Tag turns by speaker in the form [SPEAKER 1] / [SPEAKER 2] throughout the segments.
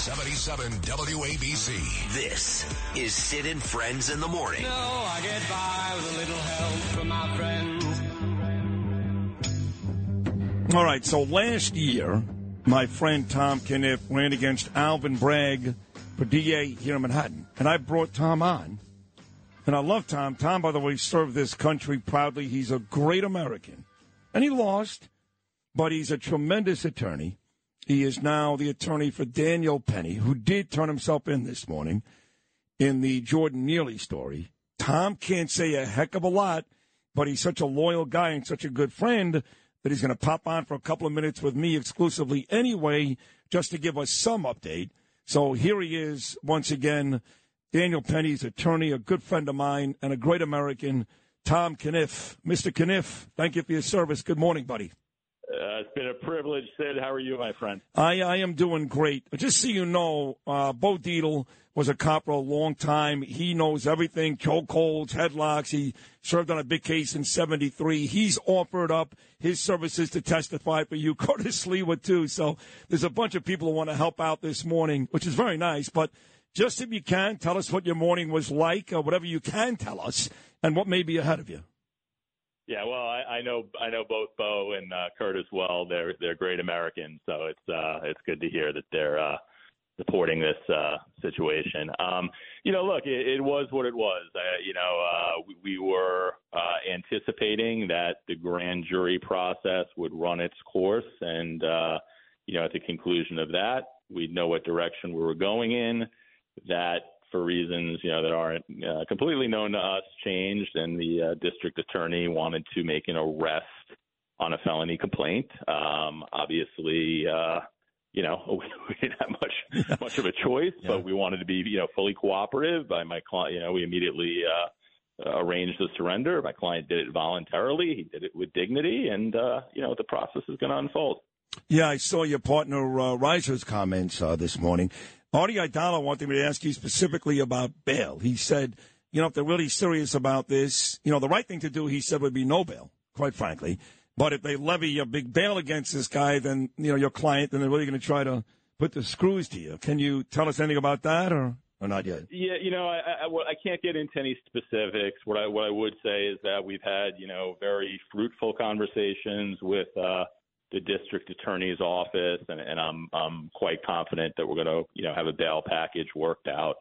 [SPEAKER 1] 77 WABC.
[SPEAKER 2] This is Sid and Friends in the Morning.
[SPEAKER 3] No, I get by with a little help from my friends.
[SPEAKER 4] All right, so last year, my friend Tom Kenniff ran against Alvin Bragg for DA here in Manhattan, and I brought Tom on. And I love Tom. Tom, by the way, served this country proudly. He's a great American. And he lost, but he's a tremendous attorney. He is now the attorney for Daniel Penny, who did turn himself in this morning in the Jordan Neely story. Tom can't say a heck of a lot, but he's such a loyal guy and such a good friend that he's going to pop on for a couple of minutes with me exclusively anyway, just to give us some update. So here he is once again, Daniel Penny's attorney, a good friend of mine, and a great American, Tom Kenniff. Mr. Kenniff, thank you for your service. Good morning, buddy.
[SPEAKER 5] Uh, it's been a privilege, Sid. How are you, my friend?
[SPEAKER 4] I, I am doing great. Just so you know, uh, Bo Dietl was a cop for a long time. He knows everything, chokeholds, headlocks. He served on a big case in 73. He's offered up his services to testify for you. Curtis Sliwa, too. So there's a bunch of people who want to help out this morning, which is very nice. But just if you can, tell us what your morning was like, or whatever you can tell us, and what may be ahead of you.
[SPEAKER 5] Yeah, well, I, I know I know both Bo and uh, Curtis well. They're they're great Americans, so it's uh, it's good to hear that they're uh, supporting this uh, situation. Um, you know, look, it, it was what it was. Uh, you know, uh, we, we were uh, anticipating that the grand jury process would run its course, and uh, you know, at the conclusion of that, we'd know what direction we were going in. That for reasons you know that aren't uh, completely known to us changed, and the uh, district attorney wanted to make an arrest on a felony complaint. Um, obviously, uh, you know we didn't have much much of a choice, yeah. but we wanted to be you know fully cooperative. By my client, you know, we immediately. Uh, arranged the surrender. My client did it voluntarily. He did it with dignity, and uh, you know the process is going to unfold.
[SPEAKER 4] Yeah, I saw your partner uh, Raiser's comments uh, this morning. Marty Aidala wanted me to ask you specifically about bail. He said, you know, if they're really serious about this, you know, the right thing to do, he said, would be no bail, quite frankly. But if they levy a big bail against this guy, then, you know, your client, then they're really going to try to put the screws to you. Can you tell us anything about that or, or not yet?
[SPEAKER 5] Yeah, you know, I, I, I can't get into any specifics. What I, what I would say is that we've had, you know, very fruitful conversations with, uh, the district attorney's office, and, and I'm I'm quite confident that we're going to you know have a bail package worked out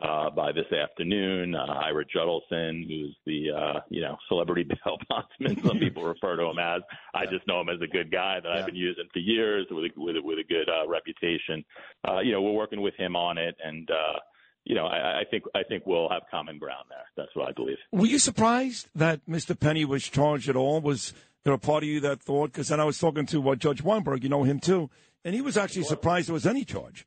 [SPEAKER 5] uh, by this afternoon. Uh, Ira Judelson, who's the uh, you know celebrity bail bondsman, some people refer to him as. I just know him as a good guy that yeah. I've been using for years with a, with a, with a good uh, reputation. Uh, you know, we're working with him on it, and uh, you know, I, I think I think we'll have common ground there. That's what I believe.
[SPEAKER 4] Were you surprised that Mr. Penny was charged at all? Was there a part of you that thought? Because then I was talking to uh, Judge Weinberg, you know him too, and he was actually surprised there was any charge.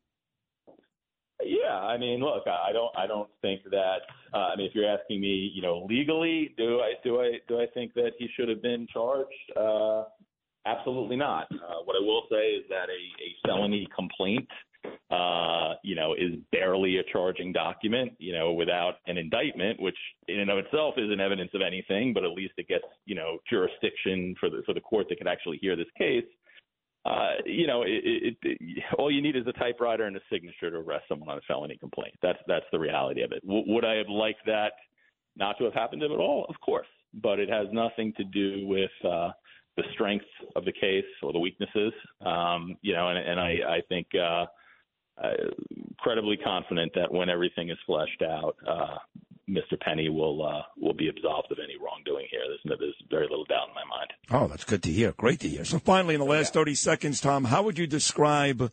[SPEAKER 5] Yeah, I mean, look, I don't, I don't think that. Uh, I mean, if you're asking me, you know, legally, do I, do I, do I think that he should have been charged? Uh, absolutely not. Uh, what I will say is that a, a felony complaint uh, you know, is barely a charging document, you know, without an indictment, which in and of itself isn't evidence of anything, but at least it gets, you know, jurisdiction for the for the court that can actually hear this case. Uh, you know, it, it, it, all you need is a typewriter and a signature to arrest someone on a felony complaint. That's that's the reality of it. W- would I have liked that not to have happened at all? Of course, but it has nothing to do with uh, the strength of the case or the weaknesses. Um, you know, and, and I, I think. Uh, uh, incredibly confident that when everything is fleshed out, uh, Mr. Penny will uh, will be absolved of any wrongdoing here. There's, there's very little doubt in my mind.
[SPEAKER 4] Oh, that's good to hear. Great to hear. So finally, in the last 30 seconds, Tom, how would you describe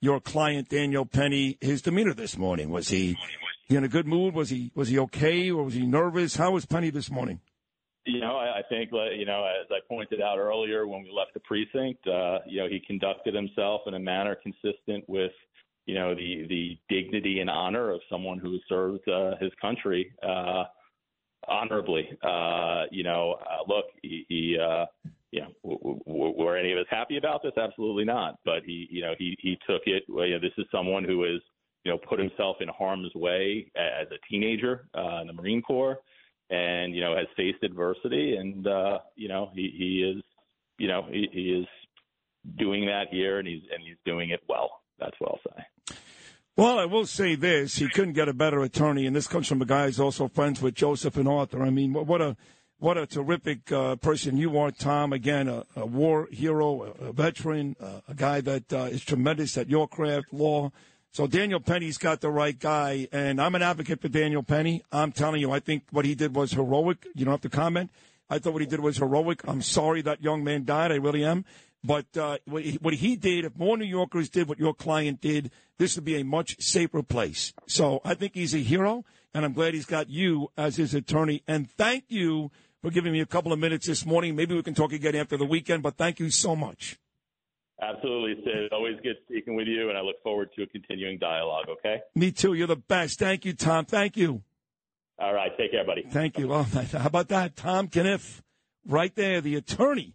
[SPEAKER 4] your client Daniel Penny? His demeanor this morning was he, he in a good mood? Was he was he okay or was he nervous? How was Penny this morning?
[SPEAKER 5] You know, I, I think, you know, as I pointed out earlier when we left the precinct, uh, you know, he conducted himself in a manner consistent with you know, the the dignity and honor of someone who served uh, his country uh, honorably. Uh, you know, uh, look, he, he uh, you know, w- w- were any of us happy about this? Absolutely not. But he, you know, he he took it. Well, you know, this is someone who is, you know, put himself in harm's way as a teenager uh, in the Marine Corps, and you know, has faced adversity, and you know, he he is, you know, he, he is doing that here, and he's and he's doing it well. That's what I'll say.
[SPEAKER 4] Well, I will say this: he couldn't get a better attorney, and this comes from a guy who's also friends with Joseph and Arthur. I mean, what a what a terrific uh, person you are, Tom. Again, a, a war hero, a, a veteran, uh, a guy that uh, is tremendous at your craft, law. So Daniel Penny's got the right guy, and I'm an advocate for Daniel Penny. I'm telling you, I think what he did was heroic. You don't have to comment. I thought what he did was heroic. I'm sorry that young man died. I really am. But uh, what he did, if more New Yorkers did what your client did, this would be a much safer place. So I think he's a hero, and I'm glad he's got you as his attorney. And thank you for giving me a couple of minutes this morning. Maybe we can talk again after the weekend, but thank you so much.
[SPEAKER 5] Absolutely, Sid. Always good speaking with you, and I look forward to a continuing dialogue, okay?
[SPEAKER 4] Me too. You're the best. Thank you, Tom. Thank you.
[SPEAKER 5] All right. Take care, buddy.
[SPEAKER 4] Thank you. Well, how about that? Tom Kenniff, right there, the attorney